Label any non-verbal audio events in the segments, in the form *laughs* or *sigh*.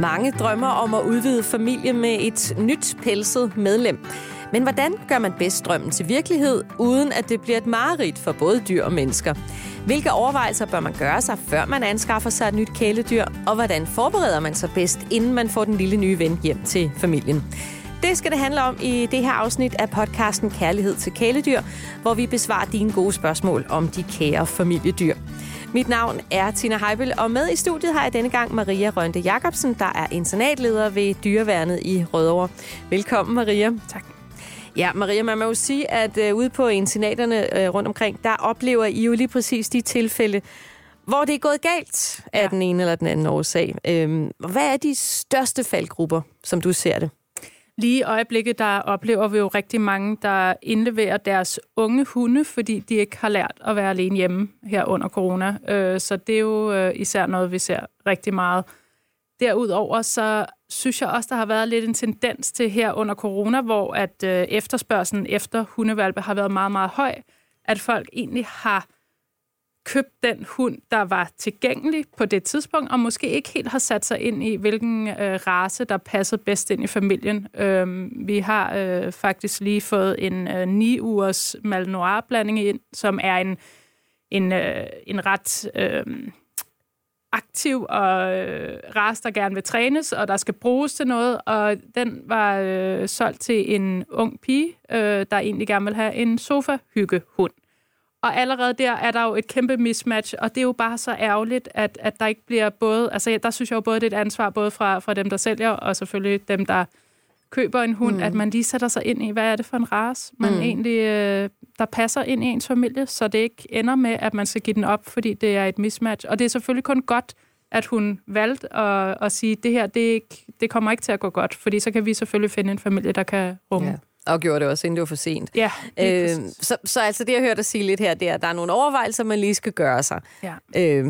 Mange drømmer om at udvide familie med et nyt pelset medlem. Men hvordan gør man bedst drømmen til virkelighed, uden at det bliver et mareridt for både dyr og mennesker? Hvilke overvejelser bør man gøre sig, før man anskaffer sig et nyt kæledyr? Og hvordan forbereder man sig bedst, inden man får den lille nye ven hjem til familien? Det skal det handle om i det her afsnit af podcasten Kærlighed til kæledyr, hvor vi besvarer dine gode spørgsmål om de kære familiedyr. Mit navn er Tina Heibel, og med i studiet har jeg denne gang Maria Rønte Jacobsen, der er internatleder ved Dyreværnet i Rødovre. Velkommen, Maria. Tak. Ja, Maria, man må jo sige, at øh, ude på internaterne øh, rundt omkring, der oplever I jo lige præcis de tilfælde, hvor det er gået galt af ja. den ene eller den anden årsag. Øhm, hvad er de største faldgrupper, som du ser det? Lige i øjeblikket, der oplever vi jo rigtig mange, der indleverer deres unge hunde, fordi de ikke har lært at være alene hjemme her under corona. Øh, så det er jo øh, især noget, vi ser rigtig meget. Derudover så synes jeg også, der har været lidt en tendens til her under corona, hvor at øh, efterspørgselen efter hundevalpe har været meget, meget høj, at folk egentlig har købt den hund, der var tilgængelig på det tidspunkt, og måske ikke helt har sat sig ind i, hvilken øh, race, der passede bedst ind i familien. Øhm, vi har øh, faktisk lige fået en øh, 9 ugers Malinois-blanding ind, som er en, en, øh, en ret... Øh, aktiv og øh, race, der gerne vil trænes, og der skal bruges til noget, og den var øh, solgt til en ung pige, øh, der egentlig gerne vil have en sofa-hyggehund. Og allerede der er der jo et kæmpe mismatch, og det er jo bare så ærgerligt, at, at der ikke bliver både... Altså, der synes jeg jo både, det er et ansvar både fra, fra dem, der sælger, og selvfølgelig dem, der køber en hund, mm. at man lige sætter sig ind i, hvad er det for en race, man mm. egentlig, øh, der passer ind i ens familie, så det ikke ender med, at man skal give den op, fordi det er et mismatch. Og det er selvfølgelig kun godt, at hun valgte at, at sige, det her, det, ikke, det kommer ikke til at gå godt, fordi så kan vi selvfølgelig finde en familie, der kan rumme. Ja. Og gjorde det også, inden det var for sent. Ja, øh, så, så altså det, jeg hørte dig sige lidt her, det er, at der er nogle overvejelser, man lige skal gøre sig. Ja. Øh,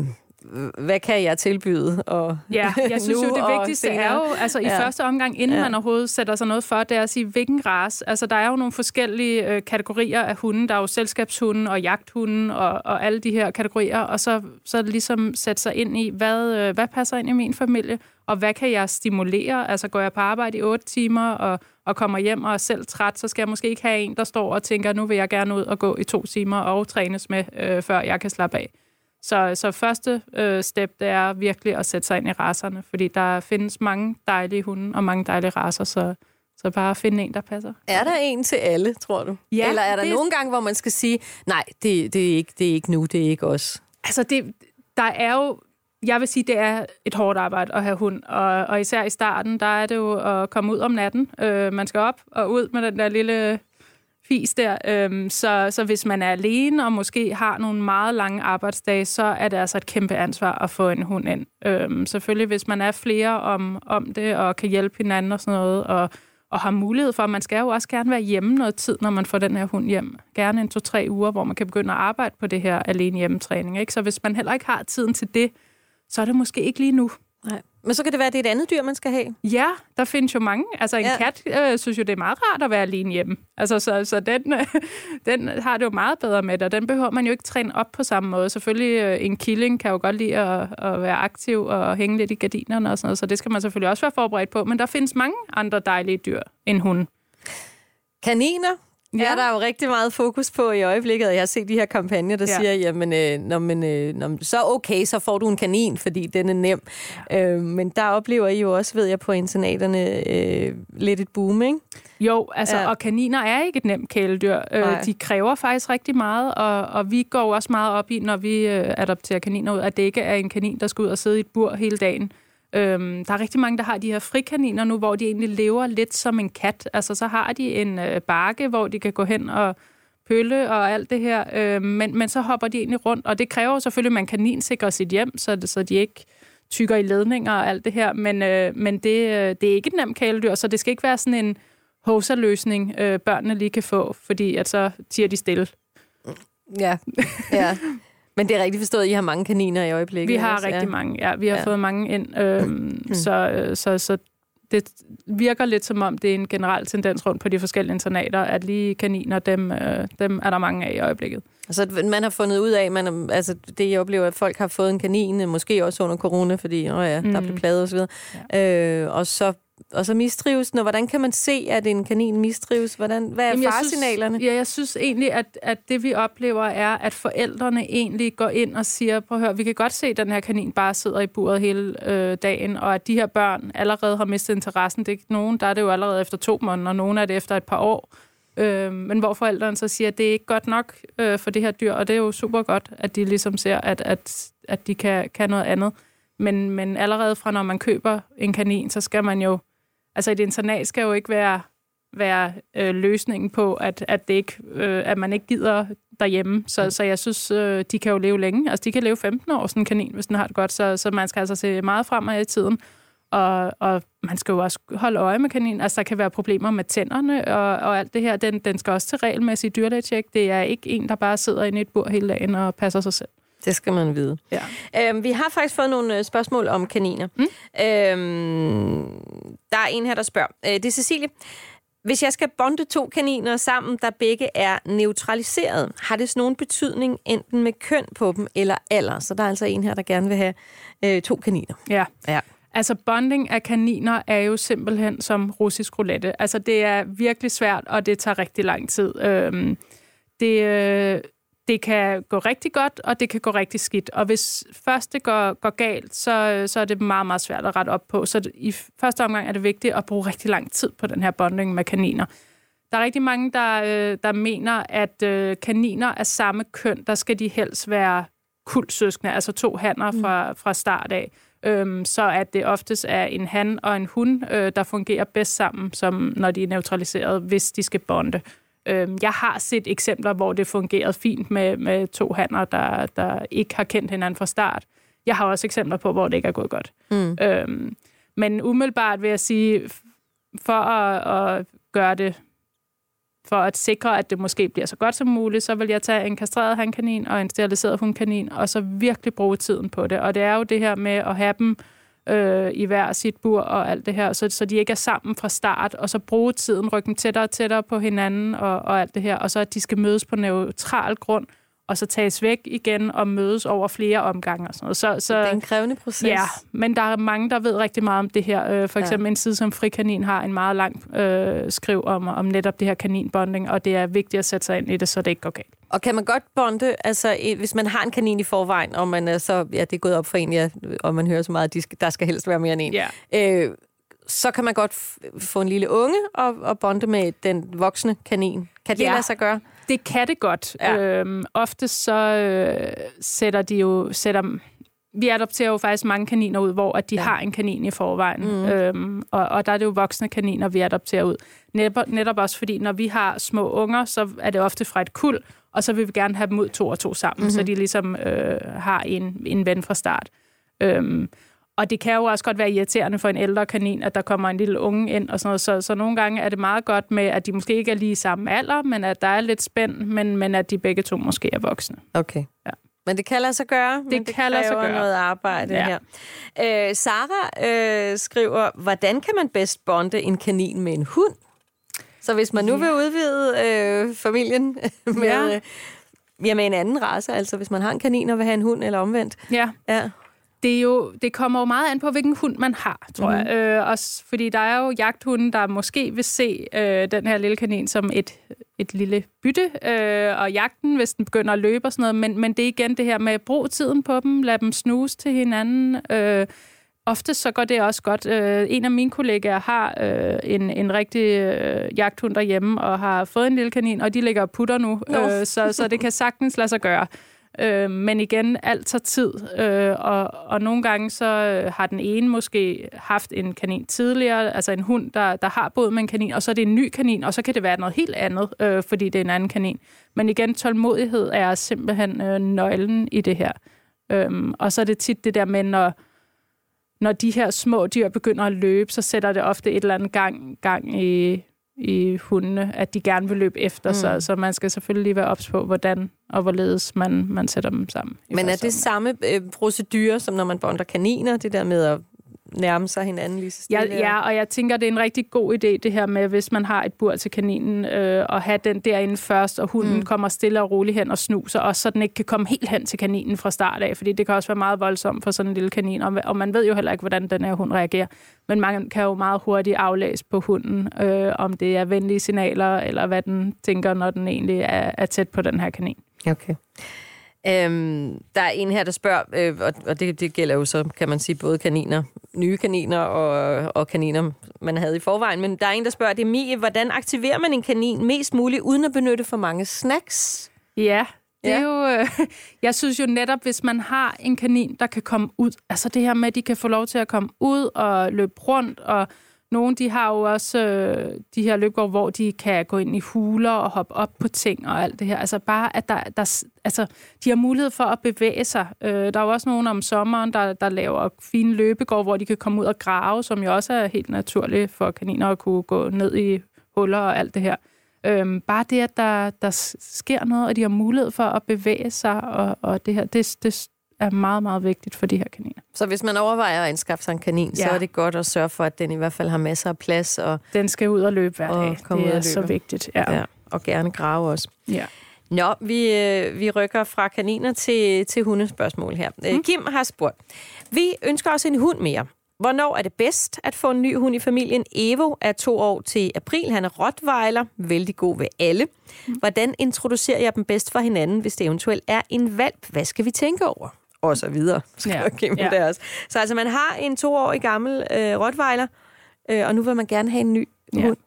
hvad kan jeg tilbyde? Og ja, jeg *laughs* synes jo, det vigtigste er jo, altså i ja. første omgang, inden ja. man overhovedet sætter sig noget for, det er at sige, hvilken ras. Altså der er jo nogle forskellige øh, kategorier af hunde. Der er jo selskabshunden og jagthunden og, og alle de her kategorier. Og så, så ligesom sætte sig ind i, hvad, øh, hvad passer ind i min familie? Og hvad kan jeg stimulere? Altså går jeg på arbejde i otte timer og, og kommer hjem og er selv træt, så skal jeg måske ikke have en, der står og tænker, nu vil jeg gerne ud og gå i to timer og trænes med, øh, før jeg kan slappe af. Så, så første øh, step, det er virkelig at sætte sig ind i raserne, fordi der findes mange dejlige hunde og mange dejlige raser, så, så bare finde en, der passer. Er der en til alle, tror du? Ja, Eller er der det... nogle gange, hvor man skal sige, nej, det, det, er, ikke, det er ikke nu, det er ikke os? Altså, det, der er jo... Jeg vil sige, det er et hårdt arbejde at have hund, og, og især i starten, der er det jo at komme ud om natten. Øh, man skal op og ud med den der lille fis der. Øh, så, så hvis man er alene og måske har nogle meget lange arbejdsdage, så er det altså et kæmpe ansvar at få en hund ind. Øh, selvfølgelig, hvis man er flere om, om det og kan hjælpe hinanden og sådan noget, og, og har mulighed for, man skal jo også gerne være hjemme noget tid, når man får den her hund hjem. Gerne en to-tre uger, hvor man kan begynde at arbejde på det her alene hjemmetræning. Ikke? Så hvis man heller ikke har tiden til det, så er det måske ikke lige nu. Nej. Men så kan det være, at det er et andet dyr, man skal have. Ja, der findes jo mange. Altså en ja. kat øh, synes jo, det er meget rart at være alene hjemme. Altså, så, så den, øh, *laughs* den har det jo meget bedre med og den behøver man jo ikke træne op på samme måde. Selvfølgelig, øh, en killing kan jo godt lide at, at være aktiv og hænge lidt i gardinerne og sådan noget, så det skal man selvfølgelig også være forberedt på. Men der findes mange andre dejlige dyr end hun. Kaniner Ja. er der jo rigtig meget fokus på i øjeblikket, og jeg har set de her kampagner, der ja. siger, jamen, øh, når man, øh, når, så okay, så får du en kanin, fordi den er nem. Ja. Øh, men der oplever I jo også, ved jeg, på internaterne øh, lidt et boom, ikke? Jo, altså, ja. og kaniner er ikke et nemt kæledyr. Øh, de kræver faktisk rigtig meget, og, og vi går også meget op i, når vi øh, adopterer kaniner ud, at det ikke er en kanin, der skal ud og sidde i et bur hele dagen. Øhm, der er rigtig mange, der har de her frikaniner nu, hvor de egentlig lever lidt som en kat. Altså, så har de en øh, bakke, hvor de kan gå hen og pølle og alt det her, øh, men, men så hopper de egentlig rundt, og det kræver selvfølgelig, at man kaninsikrer sit hjem, så, så de ikke tykker i ledninger og alt det her, men, øh, men det, øh, det er ikke et nemt kæledyr, så det skal ikke være sådan en hoserløsning, øh, børnene lige kan få, fordi at så tiger de stille. Ja, ja. *laughs* Men det er rigtigt forstået, at I har mange kaniner i øjeblikket. Vi har også, rigtig ja. mange, ja. Vi har ja. fået mange ind. Øhm, *clears throat* så, så, så det virker lidt som om, det er en generel tendens rundt på de forskellige internater, at lige kaniner, dem, øh, dem er der mange af i øjeblikket. Altså, man har fundet ud af, man, altså, det jeg oplever, at folk har fået en kanin, måske også under corona, fordi åh ja, mm. der blev pladet osv., ja. øh, og så og så mistrives den, og hvordan kan man se, at en kanin mistrives? Hvordan, hvad er Jamen, faresignalerne? Synes, ja, jeg synes egentlig, at, at det vi oplever er, at forældrene egentlig går ind og siger, prøv at høre, vi kan godt se, at den her kanin bare sidder i buret hele øh, dagen, og at de her børn allerede har mistet interessen. Det er ikke nogen, der er det jo allerede efter to måneder, og nogen er det efter et par år. Øh, men hvor forældrene så siger, at det er ikke godt nok øh, for det her dyr, og det er jo super godt, at de ligesom ser, at, at, at de kan, kan noget andet. Men, men allerede fra når man køber en kanin, så skal man jo altså et internat skal jo ikke være, være øh, løsningen på, at, at, det ikke, øh, at man ikke gider derhjemme. Så, så jeg synes, øh, de kan jo leve længe. Altså, de kan leve 15 år, sådan en kanin, hvis den har det godt. Så, så man skal altså se meget fremad i tiden. Og, og man skal jo også holde øje med kaninen. Altså, der kan være problemer med tænderne og, og alt det her. Den, den skal også til regelmæssig dyrlægetjek. Det er ikke en, der bare sidder inde i et bur hele dagen og passer sig selv. Det skal man vide. Ja. Øhm, vi har faktisk fået nogle øh, spørgsmål om kaniner. Mm. Øhm, der er en her, der spørger. Øh, det er Cecilie. Hvis jeg skal bonde to kaniner sammen, der begge er neutraliseret, har det nogen betydning enten med køn på dem eller alder? Så der er altså en her, der gerne vil have øh, to kaniner. Ja. ja. Altså, bonding af kaniner er jo simpelthen som russisk roulette. Altså, det er virkelig svært, og det tager rigtig lang tid. Øhm, det, øh, det kan gå rigtig godt, og det kan gå rigtig skidt. Og hvis først det går, går galt, så, så er det meget, meget svært at rette op på. Så i første omgang er det vigtigt at bruge rigtig lang tid på den her bonding med kaniner. Der er rigtig mange, der, øh, der mener, at øh, kaniner af samme køn, der skal de helst være kultsøskende, altså to hanner fra, mm. fra start af. Øhm, så at det oftest er en han og en hun, øh, der fungerer bedst sammen, som når de er neutraliseret, hvis de skal bonde. Øhm, jeg har set eksempler, hvor det fungerede fint med, med to hanner, der, der ikke har kendt hinanden fra start. Jeg har også eksempler på, hvor det ikke er gået godt. Mm. Øhm, men umiddelbart vil jeg sige, for at, at gøre det, for at sikre, at det måske bliver så godt som muligt, så vil jeg tage en kastreret hankanin og en steriliseret hundkanin, og så virkelig bruge tiden på det. Og det er jo det her med at have dem øh, i hver sit bur og alt det her, så, så de ikke er sammen fra start, og så bruge tiden, rykke dem tættere og tættere på hinanden og, og alt det her, og så at de skal mødes på neutral grund, og så tages væk igen og mødes over flere omgange og sådan noget. Så, så, det er en krævende proces. Ja, men der er mange, der ved rigtig meget om det her. Øh, for eksempel ja. en side som Frikanin har en meget lang øh, skriv om, om netop det her kaninbonding, og det er vigtigt at sætte sig ind i det, så det ikke går galt. Og kan man godt bonde, altså hvis man har en kanin i forvejen, og man er så, ja, det er gået op for en, ja, og man hører så meget, at de skal, der skal helst være mere end en. Ja. Øh, så kan man godt få en lille unge og, og bonde med den voksne kanin. Kan det ja. lade sig gøre? Det kan det godt. Ja. Øhm, ofte så øh, sætter de jo... Sætter, vi adopterer jo faktisk mange kaniner ud, hvor at de ja. har en kanin i forvejen. Mm. Øhm, og, og der er det jo voksne kaniner, vi adopterer ud. Netop, netop også fordi, når vi har små unger, så er det ofte fra et kul, og så vil vi gerne have dem ud to og to sammen, mm-hmm. så de ligesom øh, har en, en ven fra start. Øhm, og det kan jo også godt være irriterende for en ældre kanin, at der kommer en lille unge ind og sådan noget. Så, så nogle gange er det meget godt med, at de måske ikke er lige samme alder, men at der er lidt spænd, men, men at de begge to måske er voksne. Okay. Ja. Men det kan lade sig gøre, det men det kan lade sig gøre. noget arbejde ja. her. Øh, Sara øh, skriver, hvordan kan man bedst bonde en kanin med en hund? Så hvis man nu ja. vil udvide øh, familien *laughs* med, ja. Øh, ja, med en anden race, altså hvis man har en kanin og vil have en hund eller omvendt. Ja. ja det, er jo, det kommer jo meget an på, hvilken hund man har, tror mm. jeg. Øh, også fordi der er jo jagthunden, der måske vil se øh, den her lille kanin som et, et lille bytte, øh, og jagten, hvis den begynder at løbe og sådan noget. Men, men det er igen det her med at bruge tiden på dem, lade dem snuse til hinanden. Øh, ofte så går det også godt. Øh, en af mine kollegaer har øh, en, en rigtig øh, jagthund derhjemme, og har fået en lille kanin, og de ligger og putter nu. Øh, så, så det kan sagtens lade sig gøre. Øh, men igen, alt tager tid, øh, og, og nogle gange så øh, har den ene måske haft en kanin tidligere, altså en hund, der, der har boet med en kanin, og så er det en ny kanin, og så kan det være noget helt andet, øh, fordi det er en anden kanin. Men igen, tålmodighed er simpelthen øh, nøglen i det her. Øh, og så er det tit det der med, når, når de her små dyr begynder at løbe, så sætter det ofte et eller andet gang, gang i, i hundene, at de gerne vil løbe efter mm. sig. Så man skal selvfølgelig lige være ops på, hvordan og hvorledes man, man sætter dem sammen. Men er det samme øh, procedure, som når man bonder kaniner? Det der med at nærme sig hinanden lige så stille. Ja, ja, og jeg tænker, det er en rigtig god idé, det her med, hvis man har et bur til kaninen, øh, at have den derinde først, og hunden mm. kommer stille og roligt hen og snuser, og så den ikke kan komme helt hen til kaninen fra start af, fordi det kan også være meget voldsomt for sådan en lille kanin, og, og man ved jo heller ikke, hvordan den her hund reagerer. Men man kan jo meget hurtigt aflæse på hunden, øh, om det er venlige signaler, eller hvad den tænker, når den egentlig er, er tæt på den her kanin. Okay. Øhm, der er en her, der spørger, øh, og, og det, det gælder jo så, kan man sige, både kaniner, nye kaniner og, og kaniner, man havde i forvejen. Men der er en, der spørger, det er Mie, hvordan aktiverer man en kanin mest muligt, uden at benytte for mange snacks? Ja, det er ja. jo, øh, *laughs* jeg synes jo netop, hvis man har en kanin, der kan komme ud, altså det her med, at de kan få lov til at komme ud og løbe rundt og nogle de har jo også øh, de her løbgård, hvor de kan gå ind i huler og hoppe op på ting og alt det her. Altså bare, at der, der, altså, de har mulighed for at bevæge sig. Øh, der er jo også nogen om sommeren, der, der laver fine løbegård, hvor de kan komme ud og grave, som jo også er helt naturligt for kaniner at kunne gå ned i huller og alt det her. Øh, bare det, at der, der sker noget, og de har mulighed for at bevæge sig, og, og det her, det, det, er meget, meget vigtigt for de her kaniner. Så hvis man overvejer at anskaffe sig en kanin, ja. så er det godt at sørge for, at den i hvert fald har masser af plads. Og, den skal ud og løbe hver dag. Og det er så vigtigt. Ja. ja. Og gerne grave også. Ja. Nå, vi, øh, vi rykker fra kaniner til, til hundespørgsmål her. Mm. Kim har spurgt, vi ønsker os en hund mere. Hvornår er det bedst at få en ny hund i familien? Evo er to år til april. Han er rottweiler, vældig god ved alle. Mm. Hvordan introducerer jeg dem bedst for hinanden, hvis det eventuelt er en valp? Hvad skal vi tænke over? Og så videre. *laughs* Ja. ja. Der også. Så altså, man har en toårig gammel øh, rottweiler, øh, og nu vil man gerne have en ny ja. hund.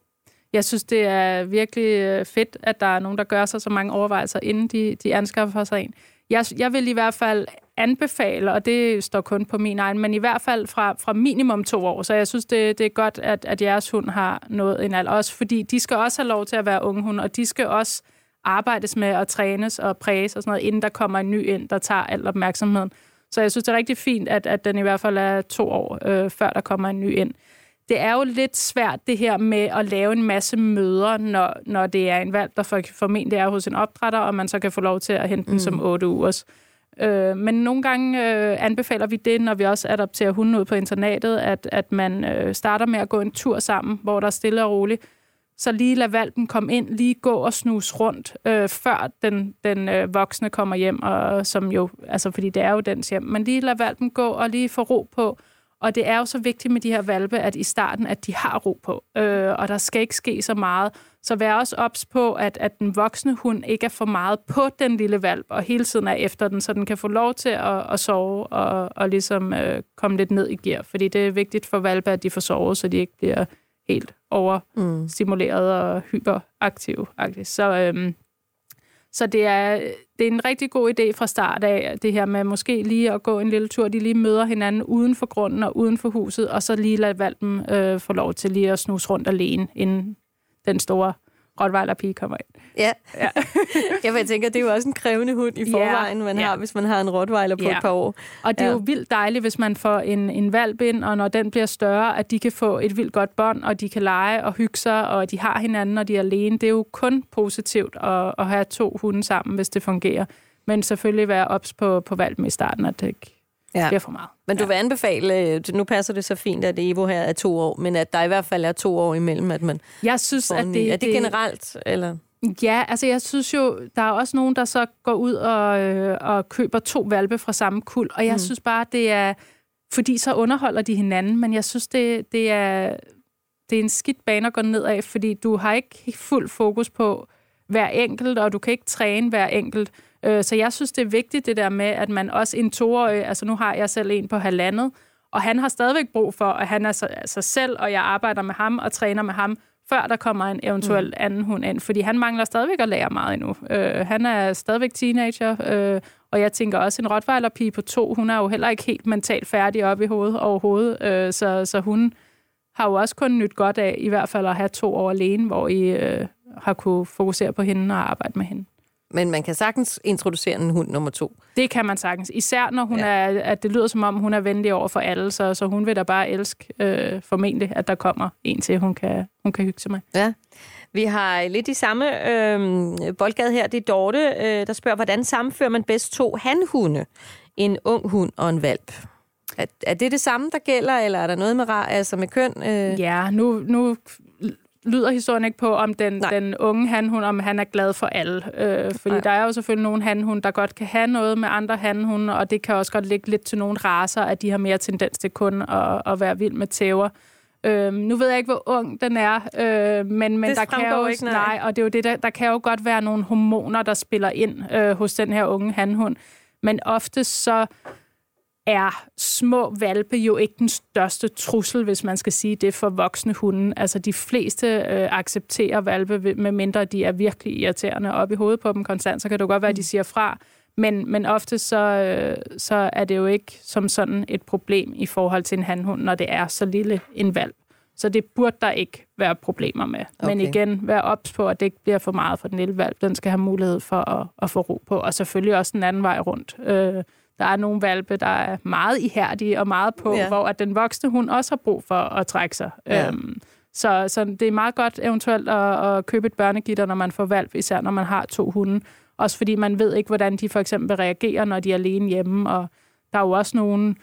Jeg synes, det er virkelig øh, fedt, at der er nogen, der gør sig så mange overvejelser, inden de, de anskaffer sig en. Jeg, jeg vil i hvert fald anbefale, og det står kun på min egen, men i hvert fald fra, fra minimum to år. Så jeg synes, det, det er godt, at, at jeres hund har nået en alder. Også fordi de skal også have lov til at være unge hund, og de skal også arbejdes med og trænes og præges og sådan noget, inden der kommer en ny ind, der tager al opmærksomheden. Så jeg synes, det er rigtig fint, at, at den i hvert fald er to år, øh, før der kommer en ny ind. Det er jo lidt svært, det her med at lave en masse møder, når, når det er en valg, der for, formentlig er hos en opdrætter, og man så kan få lov til at hente den mm. som otte ugers. Øh, men nogle gange øh, anbefaler vi det, når vi også adopterer hunden ud på internatet, at, at man øh, starter med at gå en tur sammen, hvor der er stille og roligt, så lige lad valpen komme ind, lige gå og snuse rundt, øh, før den, den øh, voksne kommer hjem, og som jo, altså fordi det er jo dens hjem, men lige lad valpen gå og lige få ro på. Og det er jo så vigtigt med de her valpe, at i starten, at de har ro på, øh, og der skal ikke ske så meget. Så vær også ops på, at, at den voksne hund ikke er for meget på den lille valp, og hele tiden er efter den, så den kan få lov til at, at sove og, og ligesom øh, komme lidt ned i gear. Fordi det er vigtigt for valpe, at de får sovet, så de ikke bliver helt overstimuleret og hyperaktiv. Så, øhm, så det er, det er en rigtig god idé fra start af, det her med måske lige at gå en lille tur, de lige møder hinanden uden for grunden og uden for huset, og så lige lade valpen øh, få lov til lige at snuse rundt alene, inden den store Rottweiler-pige kommer ind. Ja. ja. *laughs* jeg tænker, det er jo også en krævende hund i forvejen, man ja. har, hvis man har en Rottweiler på ja. et par år. Og det er ja. jo vildt dejligt, hvis man får en, en valp ind, og når den bliver større, at de kan få et vildt godt bånd, og de kan lege og hygge sig, og de har hinanden, når de er alene. Det er jo kun positivt at, at have to hunde sammen, hvis det fungerer. Men selvfølgelig være ops på, på valpen i starten, at det ikke ja. bliver for meget. Men du ja. vil anbefale, nu passer det så fint, at Evo her er to år, men at der i hvert fald er to år imellem, at man Jeg synes, at det... Er det generelt, eller... Ja, altså jeg synes jo, der er også nogen, der så går ud og, øh, og køber to valpe fra samme kul, og jeg mm. synes bare, det er... Fordi så underholder de hinanden, men jeg synes, det, det er det er en skidt bane at gå ned af, fordi du har ikke fuld fokus på hver enkelt, og du kan ikke træne hver enkelt. Øh, så jeg synes, det er vigtigt det der med, at man også en toårig, altså nu har jeg selv en på halvandet, og han har stadigvæk brug for, at han er sig altså selv, og jeg arbejder med ham og træner med ham, før der kommer en eventuel mm. anden hund ind, fordi han mangler stadigvæk at lære meget endnu. Øh, han er stadigvæk teenager, øh, og jeg tænker også, en rottweiler-pige på to, hun er jo heller ikke helt mentalt færdig op i hovedet overhovedet, øh, så, så hun har jo også kun nyt godt af, i hvert fald at have to år alene, hvor I øh, har kunne fokusere på hende og arbejde med hende. Men man kan sagtens introducere en hund nummer to. Det kan man sagtens. Især når hun ja. er, at det lyder som om, hun er venlig over for alle, så, så hun vil da bare elske øh, formentlig, at der kommer en til, hun kan, hun kan hygge sig med. Ja. Vi har lidt i samme øh, boldgade her. Det er Dorte, øh, der spørger, hvordan sammenfører man bedst to hanhunde? En ung hund og en valp. Er, er det det samme, der gælder, eller er der noget med, altså med køn? Øh? Ja, nu, nu lyder historien ikke på, om den, den unge hanhund, om han er glad for alle. Øh, fordi Nej. der er jo selvfølgelig nogle hanhund, der godt kan have noget med andre hanhunde, og det kan også godt ligge lidt til nogle raser, at de har mere tendens til kun at, at være vild med tæver. Øh, nu ved jeg ikke, hvor ung den er, øh, men, men det der kan jo ikke, nej. nej. og det er jo det, der, der kan jo godt være nogle hormoner, der spiller ind øh, hos den her unge hanhund. Men ofte så er små valpe jo ikke den største trussel, hvis man skal sige det, for voksne hunde. Altså de fleste øh, accepterer valpe, medmindre de er virkelig irriterende op i hovedet på dem konstant, så kan det godt være, at de siger fra. Men, men ofte så, øh, så er det jo ikke som sådan et problem i forhold til en handhund, når det er så lille en valp. Så det burde der ikke være problemer med. Okay. Men igen, vær ops på, at det ikke bliver for meget for den lille valp. Den skal have mulighed for at, at få ro på. Og selvfølgelig også den anden vej rundt. Øh, der er nogle valpe, der er meget ihærdige og meget på, ja. hvor at den voksne hund også har brug for at trække sig. Ja. Øhm, så, så det er meget godt eventuelt at, at købe et børnegitter, når man får valp, især når man har to hunde. Også fordi man ved ikke, hvordan de for eksempel reagerer, når de er alene hjemme. Og der er jo også nogle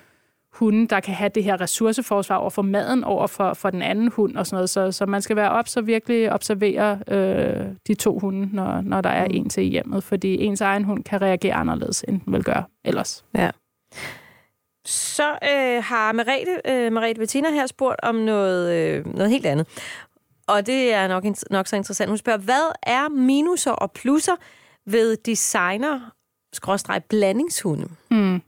hunde, der kan have det her ressourceforsvar over for maden, over for, for den anden hund og sådan noget. Så, så man skal være op, så virkelig observere øh, de to hunde, når, når der er mm. en til i hjemmet, fordi ens egen hund kan reagere anderledes, end den vil gøre ellers. Ja. Så øh, har Merete, øh, Merete Bettina her spurgt om noget, øh, noget helt andet. Og det er nok, nok så interessant. Hun spørger, hvad er minuser og plusser ved designer blandingshunde? Mm.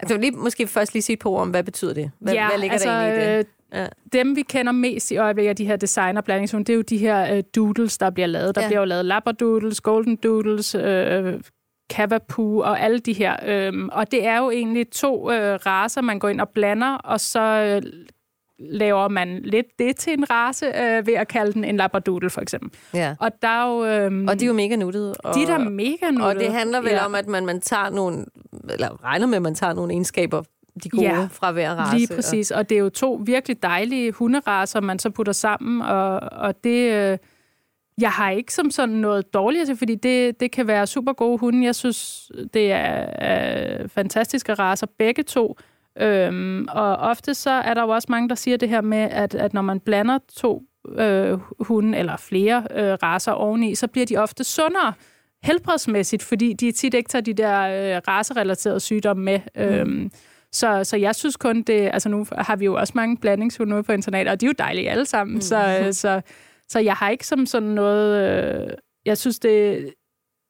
Altså lige, måske først lige sige på om, hvad betyder det? Hvad, ja, hvad ligger altså, der i det? Øh, ja. Dem, vi kender mest i øjeblikket af de her designer blandingshunde, det er jo de her uh, doodles, der bliver lavet. Der ja. bliver jo lavet labradoodles, golden doodles, uh, Cavapoo og alle de her. Um, og det er jo egentlig to uh, raser, man går ind og blander, og så uh, laver man lidt det til en race øh, ved at kalde den en labradoodle, for eksempel. Ja. Og, der er jo, øhm, og de er jo mega nuttede. Og, de er der mega nuttede. Og det handler vel ja. om, at man, man tager nogle, eller regner med, at man tager nogle egenskaber, de gode ja, fra hver race. lige præcis. Og det er jo to virkelig dejlige hunderaser, man så putter sammen, og, og det... Øh, jeg har ikke som sådan noget dårligt til, fordi det, det kan være super gode hunde. Jeg synes, det er, er fantastiske raser, begge to. Øhm, og ofte så er der jo også mange, der siger det her med, at, at når man blander to øh, hunde eller flere øh, raser oveni, så bliver de ofte sundere helbredsmæssigt, fordi de tit ikke tager de der øh, raserelaterede sygdomme med. Mm. Øhm, så, så jeg synes kun det, altså nu har vi jo også mange blandingshunde ude på internatet, og de er jo dejlige alle sammen, mm. så, øh, *laughs* så, så jeg har ikke som sådan noget, øh, jeg synes det,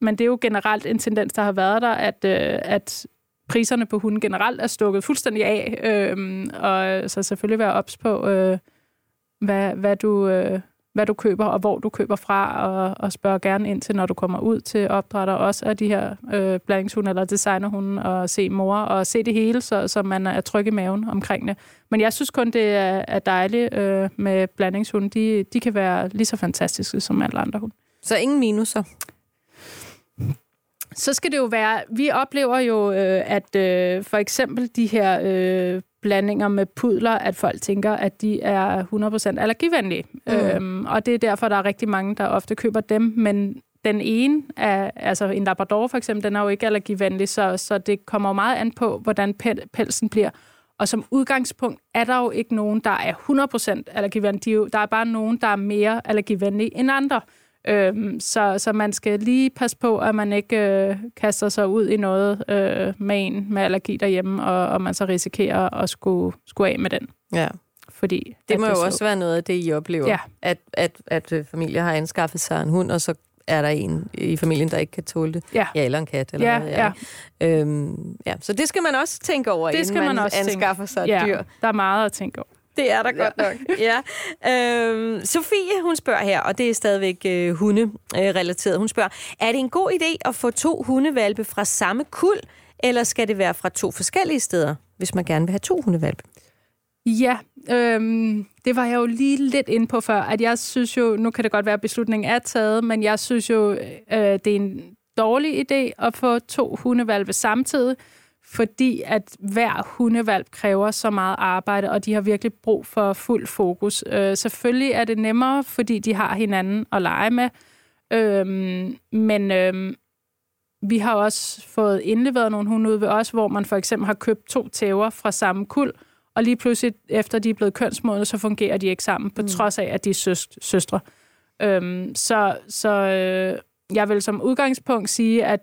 men det er jo generelt en tendens, der har været der, at, øh, at priserne på hunde generelt er stukket fuldstændig af, øh, og så selvfølgelig være ops på, øh, hvad, hvad, du, øh, hvad du køber, og hvor du køber fra, og, og spørg gerne ind til, når du kommer ud til opdrætter, også af de her øh, blandingshunde eller designerhunde, og se mor, og se det hele, så, så man er tryg i maven omkring det. Men jeg synes kun, det er, er dejligt øh, med blandingshunde. De, de kan være lige så fantastiske som alle andre hunde. Så ingen minuser? Så skal det jo være, vi oplever jo, øh, at øh, for eksempel de her øh, blandinger med pudler, at folk tænker, at de er 100% allergivenlige. Mm. Øhm, og det er derfor, der er rigtig mange, der ofte køber dem, men den ene, er, altså en Labrador for eksempel, den er jo ikke allergivenlig, så, så det kommer jo meget an på, hvordan pelsen bliver. Og som udgangspunkt er der jo ikke nogen, der er 100% allergivenlige. Der er bare nogen, der er mere allergivenlige end andre. Øhm, så, så man skal lige passe på, at man ikke øh, kaster sig ud i noget øh, med en med allergi derhjemme, og, og man så risikerer at skulle, skulle af med den. Ja. Fordi, det må det jo så... også være noget af det, I oplever. Ja. At, at, at øh, familier har anskaffet sig en hund, og så er der en i familien, der ikke kan tåle det. Ja. ja eller en kat. Eller ja, noget, ja. Ja. Øhm, ja. Så det skal man også tænke over, det skal inden man, man også anskaffer tænke. sig et ja, dyr. der er meget at tænke over. Det er der ja. godt nok. Ja. Øhm, Sofie, hun spørger her, og det er stadigvæk øh, hunde-relateret. Hun spørger, er det en god idé at få to hundevalpe fra samme kul, eller skal det være fra to forskellige steder, hvis man gerne vil have to hundevalpe? Ja, øhm, det var jeg jo lige lidt ind på før, at jeg synes jo, nu kan det godt være, at beslutningen er taget, men jeg synes jo, øh, det er en dårlig idé at få to hundevalpe samtidig, fordi at hver hundevalp kræver så meget arbejde, og de har virkelig brug for fuld fokus. Øh, selvfølgelig er det nemmere, fordi de har hinanden at lege med, øh, men øh, vi har også fået indleveret nogle hunde ud ved os, hvor man for eksempel har købt to tæver fra samme kul, og lige pludselig, efter de er blevet kønsmodne, så fungerer de ikke sammen, på mm. trods af, at de er søs- søstre. Øhm, så så øh, jeg vil som udgangspunkt sige, at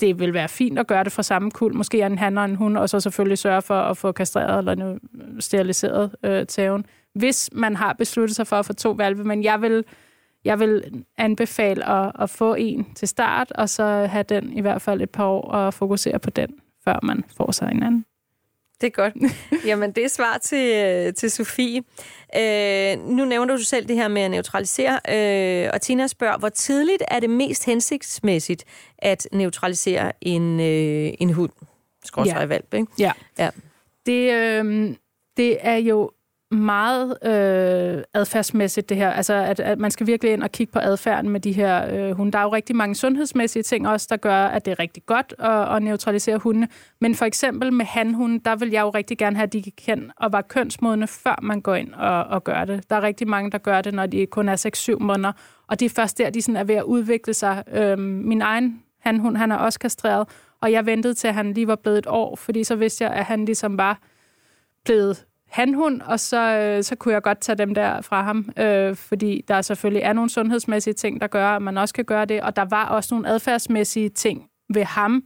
det vil være fint at gøre det fra samme kul. Måske en han og en hund, og så selvfølgelig sørge for at få kastreret eller steriliseret øh, tæven. Hvis man har besluttet sig for at få to valve, men jeg vil, jeg vil anbefale at, at få en til start, og så have den i hvert fald et par år og fokusere på den, før man får sig en anden. Det er godt. *laughs* Jamen, det er svar til, øh, til Sofie. Øh, nu nævner du selv det her med at neutralisere, øh, og Tina spørger, hvor tidligt er det mest hensigtsmæssigt at neutralisere en, øh, en hund? Skråstrej ja. valp, ikke? Ja. ja. Det, øh, det er jo meget øh, adfærdsmæssigt, det her. Altså, at, at man skal virkelig ind og kigge på adfærden med de her øh, hunde. Der er jo rigtig mange sundhedsmæssige ting også, der gør, at det er rigtig godt at, at neutralisere hunde. Men for eksempel med handhunde, der vil jeg jo rigtig gerne have, at de kan kende og var kønsmodne, før man går ind og, og gør det. Der er rigtig mange, der gør det, når de kun er 6-7 måneder. Og det er først der, de sådan er ved at udvikle sig. Øh, min egen handhund, han er også kastreret, og jeg ventede til, at han lige var blevet et år, fordi så vidste jeg, at han ligesom var blevet hanhund, og så, øh, så kunne jeg godt tage dem der fra ham, øh, fordi der selvfølgelig er nogle sundhedsmæssige ting, der gør, at man også kan gøre det, og der var også nogle adfærdsmæssige ting ved ham,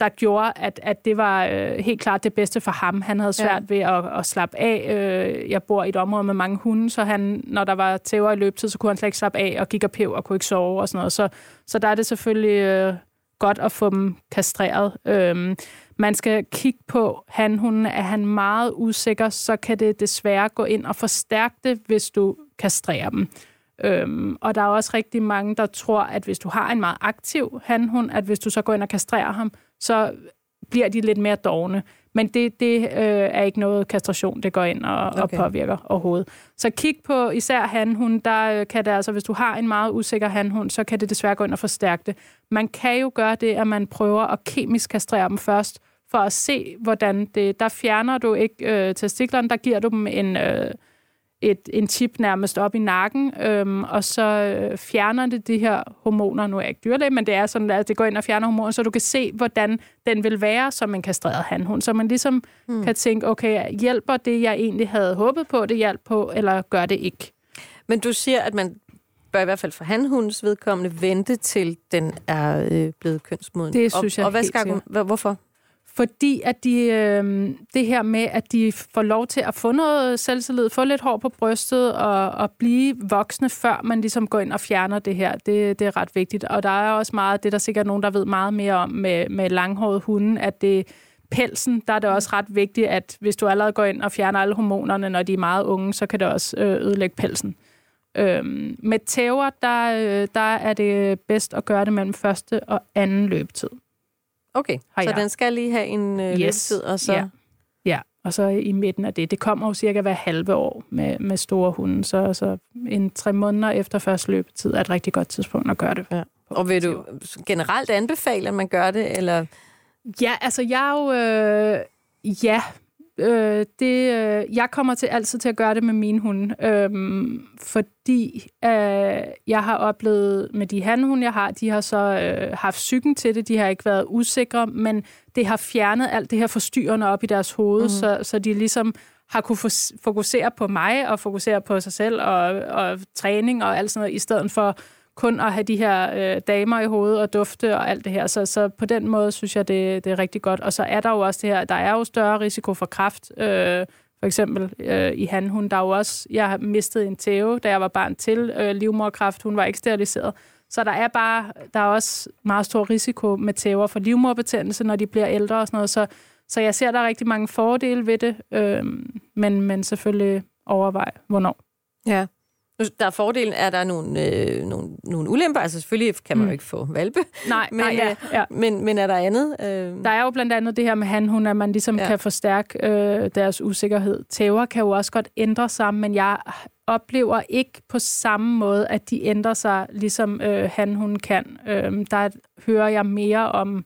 der gjorde, at, at det var øh, helt klart det bedste for ham. Han havde svært ja. ved at, at slappe af. Øh, jeg bor i et område med mange hunde, så han, når der var tæver i løbetid, så kunne han slet ikke slappe af og gik og pev og kunne ikke sove og sådan noget. Så, så der er det selvfølgelig øh, godt at få dem kastreret. Øhm, man skal kigge på han, hun, Er han meget usikker, så kan det desværre gå ind og forstærke det, hvis du kastrerer dem. Øhm, og der er også rigtig mange, der tror, at hvis du har en meget aktiv han, hun, at hvis du så går ind og kastrerer ham, så bliver de lidt mere dogne. Men det, det øh, er ikke noget kastration, det går ind og, okay. og påvirker overhovedet. Så kig på især hanhund, der øh, kan det altså, hvis du har en meget usikker hanhund, så kan det desværre gå ind og forstærke det. Man kan jo gøre det, at man prøver at kemisk kastrere dem først, for at se, hvordan det... Der fjerner du ikke øh, testiklerne, der giver du dem en, øh, et, en chip nærmest op i nakken, øh, og så øh, fjerner det de her hormoner. Nu er jeg ikke dyrlæge, men det er sådan, at det går ind og fjerner hormoner, så du kan se, hvordan den vil være som en kastreret handhund. Så man ligesom mm. kan tænke, okay, hjælper det, jeg egentlig havde håbet på, det hjælper på, eller gør det ikke? Men du siger, at man bør i hvert fald for hanhundens vedkommende vente til den er øh, blevet kønsmoden. Det synes jeg Og hvad skal, hvorfor? Fordi at de, øh, det her med, at de får lov til at få noget selvtillid, få lidt hår på brystet og, og blive voksne, før man ligesom går ind og fjerner det her, det, det er ret vigtigt. Og der er også meget, det er der sikkert nogen, der ved meget mere om med, med langhåret hunden, at det pelsen, der er det også ret vigtigt, at hvis du allerede går ind og fjerner alle hormonerne, når de er meget unge, så kan det også øh, ødelægge pelsen. Øhm, med tæver, der, øh, der er det bedst at gøre det mellem første og anden løbetid. Okay, har så jeg. den skal lige have en øh, yes. løbetid, og så... Ja. ja, og så i midten af det. Det kommer jo cirka hver halve år med, med store hunde, så, så en tre måneder efter første løbetid er et rigtig godt tidspunkt at gøre det. Ja. Og vil du generelt anbefale, at man gør det, eller... Ja, altså jeg er jo... Øh, ja, Øh, det, øh, jeg kommer til altid til at gøre det med min hund, øh, fordi øh, jeg har oplevet med de handhunde, jeg har, de har så øh, haft psyken til det, de har ikke været usikre, men det har fjernet alt det her forstyrrende op i deres hoved, mm. så, så de ligesom har kunne fokusere på mig og fokusere på sig selv og, og træning og alt sådan noget, i stedet for kun at have de her øh, damer i hovedet og dufte og alt det her. Så, så på den måde synes jeg, det, det er rigtig godt. Og så er der jo også det her, der er jo større risiko for kræft, øh, for eksempel øh, i hanhund. Der er jo også, jeg har mistet en tæve, da jeg var barn til øh, livmorkræft. Hun var ikke steriliseret. Så der er bare, der er også meget stor risiko med tæver for livmorbetændelse, når de bliver ældre og sådan noget. Så, så jeg ser, der er rigtig mange fordele ved det, øh, men, men selvfølgelig overvej, hvornår. Ja. Der er fordelen, er der nogle, øh, nogle, nogle ulemper. Altså selvfølgelig kan man mm. jo ikke få valpe. Nej, *laughs* men, nej ja, ja. Men, men er der andet? Øh... Der er jo blandt andet det her med hanhund, at man ligesom ja. kan forstærke øh, deres usikkerhed. Tæver kan jo også godt ændre sig, men jeg oplever ikke på samme måde, at de ændrer sig, ligesom øh, hanhunden kan. Øh, der hører jeg mere om,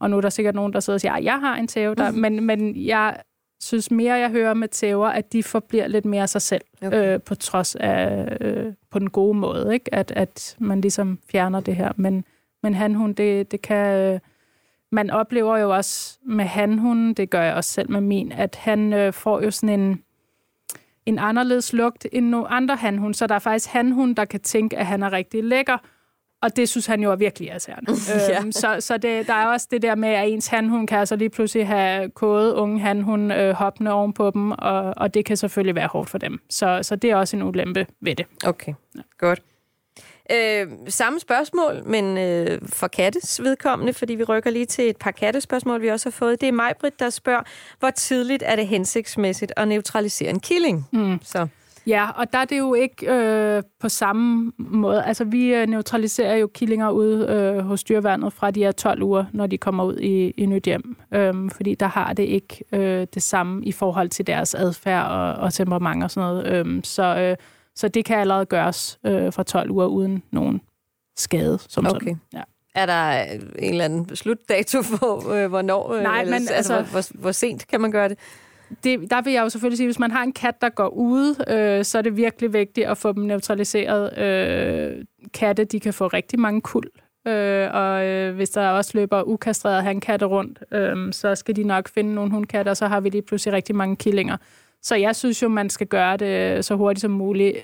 og nu er der sikkert nogen, der sidder og siger, at jeg har en tæve, der, mm. *laughs* men, men jeg synes mere, jeg hører med tæver, at de forbliver lidt mere sig selv, okay. øh, på trods af, øh, på den gode måde, ikke? At, at man ligesom fjerner det her. Men, Men hanhund, det, det kan... Øh, man oplever jo også med hanhunden, det gør jeg også selv med min, at han øh, får jo sådan en, en anderledes lugt end nogle andre hanhund. Så der er faktisk hanhund, der kan tænke, at han er rigtig lækker, og det synes han jo er virkelig irriterende. *laughs* ja. øhm, så så det, der er også det der med, at ens hanhund kan altså lige pludselig have kode unge hanhund øh, hoppende ovenpå dem, og, og det kan selvfølgelig være hårdt for dem. Så, så det er også en ulempe ved det. Okay, ja. godt. Øh, samme spørgsmål, men øh, for kattes vedkommende, fordi vi rykker lige til et par kattespørgsmål, vi også har fået. Det er Majbrit, der spørger, hvor tidligt er det hensigtsmæssigt at neutralisere en killing? Mm. Så. Ja, og der er det jo ikke øh, på samme måde. Altså, vi øh, neutraliserer jo killinger ud øh, hos dyreværnet fra de her 12 uger, når de kommer ud i, i nyt hjem. Øhm, fordi der har det ikke øh, det samme i forhold til deres adfærd og, og temperament og sådan noget. Øhm, så, øh, så det kan allerede gøres øh, fra 12 uger uden nogen skade. Som okay. Sådan. Ja. Er der en eller anden slutdato for, øh, hvornår? Øh, Nej, men altså, altså hvor, hvor, hvor sent kan man gøre det? Det, der vil jeg jo selvfølgelig sige, at hvis man har en kat, der går ude, øh, så er det virkelig vigtigt at få dem neutraliseret. Øh, katte, de kan få rigtig mange kul, øh, og øh, hvis der også løber ukastrerede hankatte rundt, øh, så skal de nok finde nogle hundkatte, og så har vi lige pludselig rigtig mange killinger. Så jeg synes jo, man skal gøre det så hurtigt som muligt,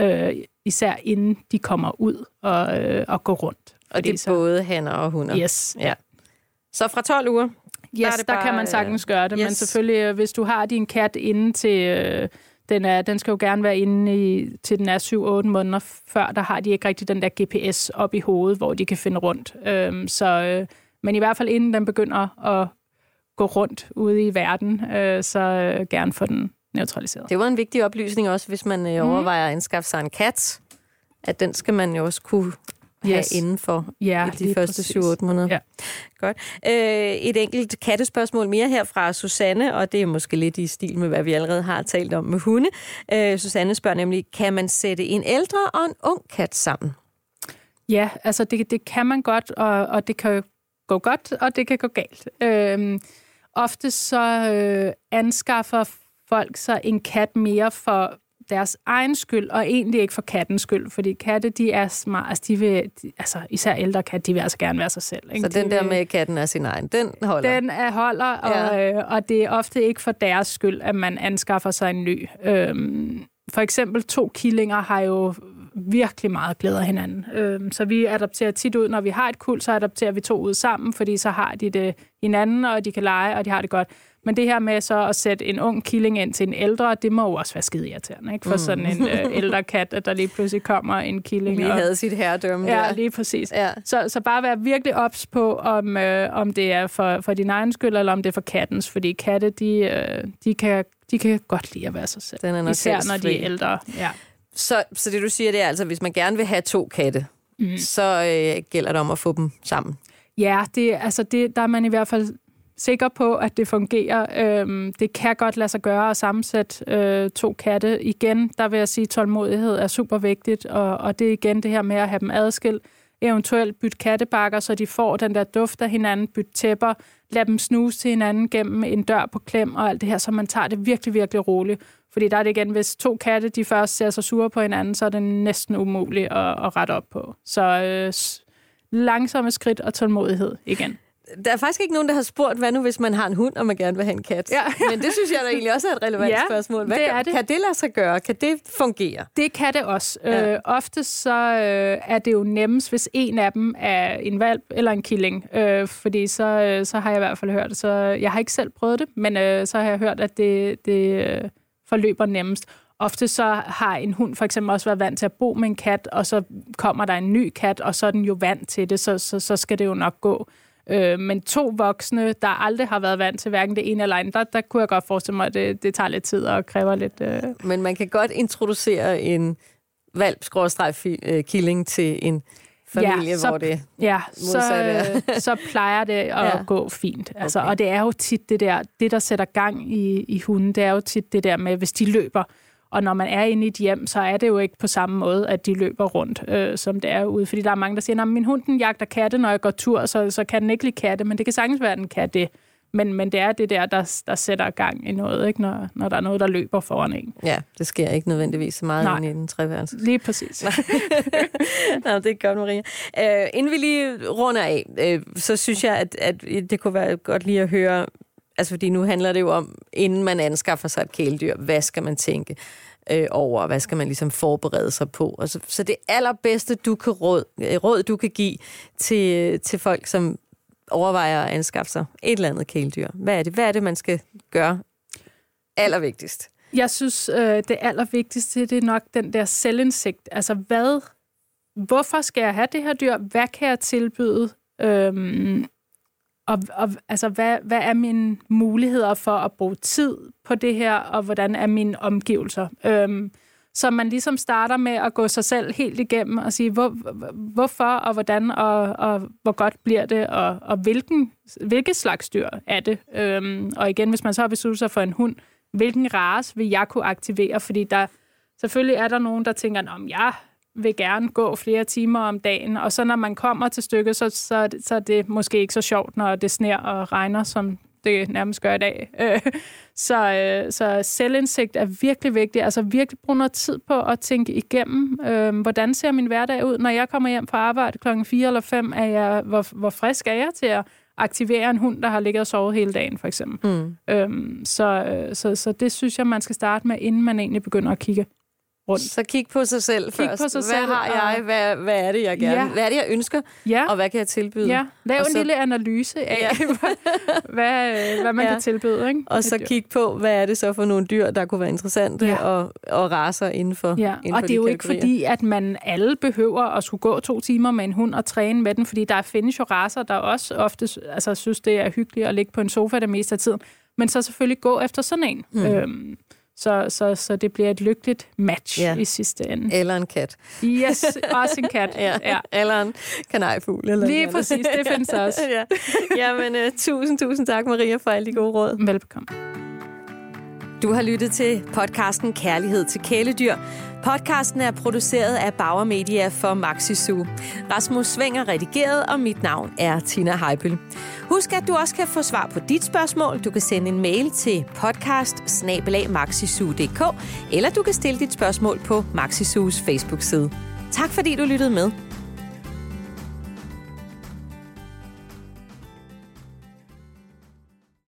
øh, især inden de kommer ud og, øh, og går rundt. Og det er så, både hanner og hunder? Yes. Ja. Så fra 12 uger, Yes, der, det bare, der kan man sagtens gøre det, yes. men selvfølgelig, øh, hvis du har din kat inde til... Øh, den, er, den skal jo gerne være inde i, til den er 7-8 måneder før, der har de ikke rigtig den der GPS op i hovedet, hvor de kan finde rundt. Øhm, så, øh, men i hvert fald inden den begynder at gå rundt ude i verden, øh, så øh, gerne få den neutraliseret. Det var en vigtig oplysning også, hvis man øh, mhm. overvejer at anskaffe sig en kat, at den skal man jo også kunne have yes. inden for ja, de første 7-8 måneder. Ja. Godt. Øh, et enkelt kattespørgsmål mere her fra Susanne, og det er måske lidt i stil med, hvad vi allerede har talt om med hunde. Øh, Susanne spørger nemlig, kan man sætte en ældre og en ung kat sammen? Ja, altså det, det kan man godt, og, og det kan gå godt, og det kan gå galt. Øh, ofte så øh, anskaffer folk sig en kat mere for deres egen skyld, og egentlig ikke for kattens skyld, fordi katte, de er smart, altså, de vil, de, altså især ældre katte, de vil altså gerne være sig selv. Ikke? Så den de der med katten er sin egen, den holder? Den er holder, og, ja. øh, og det er ofte ikke for deres skyld, at man anskaffer sig en ny. Øhm, for eksempel to killinger har jo virkelig meget glæde af hinanden. Øhm, så vi adopterer tit ud, når vi har et kul, så adopterer vi to ud sammen, fordi så har de det hinanden, og de kan lege, og de har det godt. Men det her med så at sætte en ung killing ind til en ældre, det må jo også være skide irriterende, ikke? For mm. sådan en øh, ældre kat, at der lige pludselig kommer en killing. Vi havde sit herredømme Ja, der. lige præcis. Ja. Så, så bare være virkelig ops på, om, øh, om det er for, for din egen skyld, eller om det er for kattens. Fordi katte, de, øh, de, kan, de kan godt lide at være sig selv. Den er Især når de er ældre. Ja. Så, så det du siger, det er altså, hvis man gerne vil have to katte, mm. så øh, gælder det om at få dem sammen. Ja, det, altså det, der er man i hvert fald sikker på, at det fungerer. Øhm, det kan godt lade sig gøre at sammensætte øh, to katte. Igen, der vil jeg sige, at tålmodighed er super vigtigt, og, og det er igen det her med at have dem adskilt. Eventuelt bytte kattebakker, så de får den der duft af hinanden, bytte tæpper, lad dem snuse til hinanden gennem en dør på klem og alt det her, så man tager det virkelig, virkelig roligt. Fordi der er det igen, hvis to katte de først ser sig sure på hinanden, så er det næsten umuligt at, at rette op på. Så øh, langsomme skridt og tålmodighed igen der er faktisk ikke nogen, der har spurgt, hvad nu hvis man har en hund, og man gerne vil have en kat? Ja. *laughs* Men det synes jeg da egentlig også er et relevant ja, spørgsmål. Hvad det er det. Kan det lade sig gøre? Kan det fungere? Det kan det også. Ja. Øh, ofte så øh, er det jo nemmest, hvis en af dem er en valp eller en killing. Øh, fordi så, øh, så har jeg i hvert fald hørt det. Så jeg har ikke selv prøvet det, men øh, så har jeg hørt, at det, det øh, forløber nemmest. Ofte så har en hund for eksempel også været vant til at bo med en kat, og så kommer der en ny kat, og så er den jo vant til det, så, så, så skal det jo nok gå. Øh, men to voksne, der aldrig har været vant til hverken det ene eller andet, der, der kunne jeg godt forestille mig, at det, det tager lidt tid og kræver lidt... Øh... Men man kan godt introducere en valp øh, killing til en familie, ja, så, hvor det ja, så, *laughs* så plejer det at ja. gå fint. Altså, okay. Og det er jo tit det der, det der sætter gang i, i hunden, det er jo tit det der med, hvis de løber, og når man er inde i et hjem, så er det jo ikke på samme måde, at de løber rundt, øh, som det er ude. Fordi der er mange, der siger, at min hund den jagter katte, når jeg går tur, så, så kan den ikke lide katte, men det kan sagtens være, at den kan det. men, men det er det der, der, der sætter gang i noget, ikke? Når, når der er noget, der løber foran en. Ja, det sker ikke nødvendigvis så meget Nej. i den treværelse. Lige præcis. *laughs* Nå, det er godt, Maria. Uh, inden vi lige runder af, uh, så synes jeg, at, at det kunne være godt lige at høre, altså fordi nu handler det jo om, inden man anskaffer sig et kæledyr, hvad skal man tænke? øh, over, hvad skal man ligesom forberede sig på. Altså, så det allerbedste du kan råd, øh, råd, du kan give til, øh, til folk, som overvejer at anskaffe sig et eller andet kæledyr. Hvad er det, hvad er det man skal gøre allervigtigst? Jeg synes, øh, det allervigtigste, det er nok den der selvindsigt. Altså, hvad, hvorfor skal jeg have det her dyr? Hvad kan jeg tilbyde? Øhm, og, og altså, hvad, hvad er mine muligheder for at bruge tid på det her, og hvordan er mine omgivelser? Øhm, så man ligesom starter med at gå sig selv helt igennem og sige, hvor, hvorfor og hvordan og, og hvor godt bliver det, og, og hvilken, hvilket slags dyr er det. Øhm, og igen, hvis man så har besluttet sig for en hund, hvilken race vil jeg kunne aktivere? Fordi der, selvfølgelig er der nogen, der tænker, om jeg vil gerne gå flere timer om dagen, og så når man kommer til stykket, så, så, så er det måske ikke så sjovt, når det sner og regner, som det nærmest gør i dag. *laughs* Øh, så, øh, så selvindsigt er virkelig vigtigt. Altså virkelig bruge noget tid på at tænke igennem, øh, hvordan ser min hverdag ud, når jeg kommer hjem fra arbejde klokken 4 eller 5, er jeg, hvor, hvor frisk er jeg til at aktivere en hund, der har ligget og sovet hele dagen, for eksempel. Mm. Øhm, så, så, så det synes jeg, man skal starte med, inden man egentlig begynder at kigge rundt. Så kig på sig selv kig først. På sig hvad selv, har jeg? Hvad, hvad er det, jeg gerne ja. Hvad er det, jeg ønsker? Ja. Og hvad kan jeg tilbyde? Ja. Lav og en så... lille analyse af, ja. *laughs* hvad, hvad man ja. kan tilbyde. Ikke? Og så kig på, hvad er det så for nogle dyr, der kunne være interessante ja. og, og raser inden for ja. inden Og for det er jo ikke fordi, at man alle behøver at skulle gå to timer med en hund og træne med den, fordi der findes jo raser, der også ofte altså, synes, det er hyggeligt at ligge på en sofa det meste af tiden. Men så selvfølgelig gå efter sådan en. Mm. Øhm, så, så, så det bliver et lykkeligt match ja. i sidste ende. Eller en kat. Yes, også en kat. *laughs* ja. ja. Eller en kanariefugl. Eller Lige præcis, det findes *laughs* også. ja. Jamen, uh, tusind, tusind tak, Maria, for alle de gode råd. Velbekomme. Du har lyttet til podcasten Kærlighed til kæledyr. Podcasten er produceret af Bauer Media for Maxi Zoo. Rasmus Sving er redigeret, og mit navn er Tina Heibel. Husk, at du også kan få svar på dit spørgsmål. Du kan sende en mail til podcast eller du kan stille dit spørgsmål på Maxi Zoos Facebook-side. Tak fordi du lyttede med.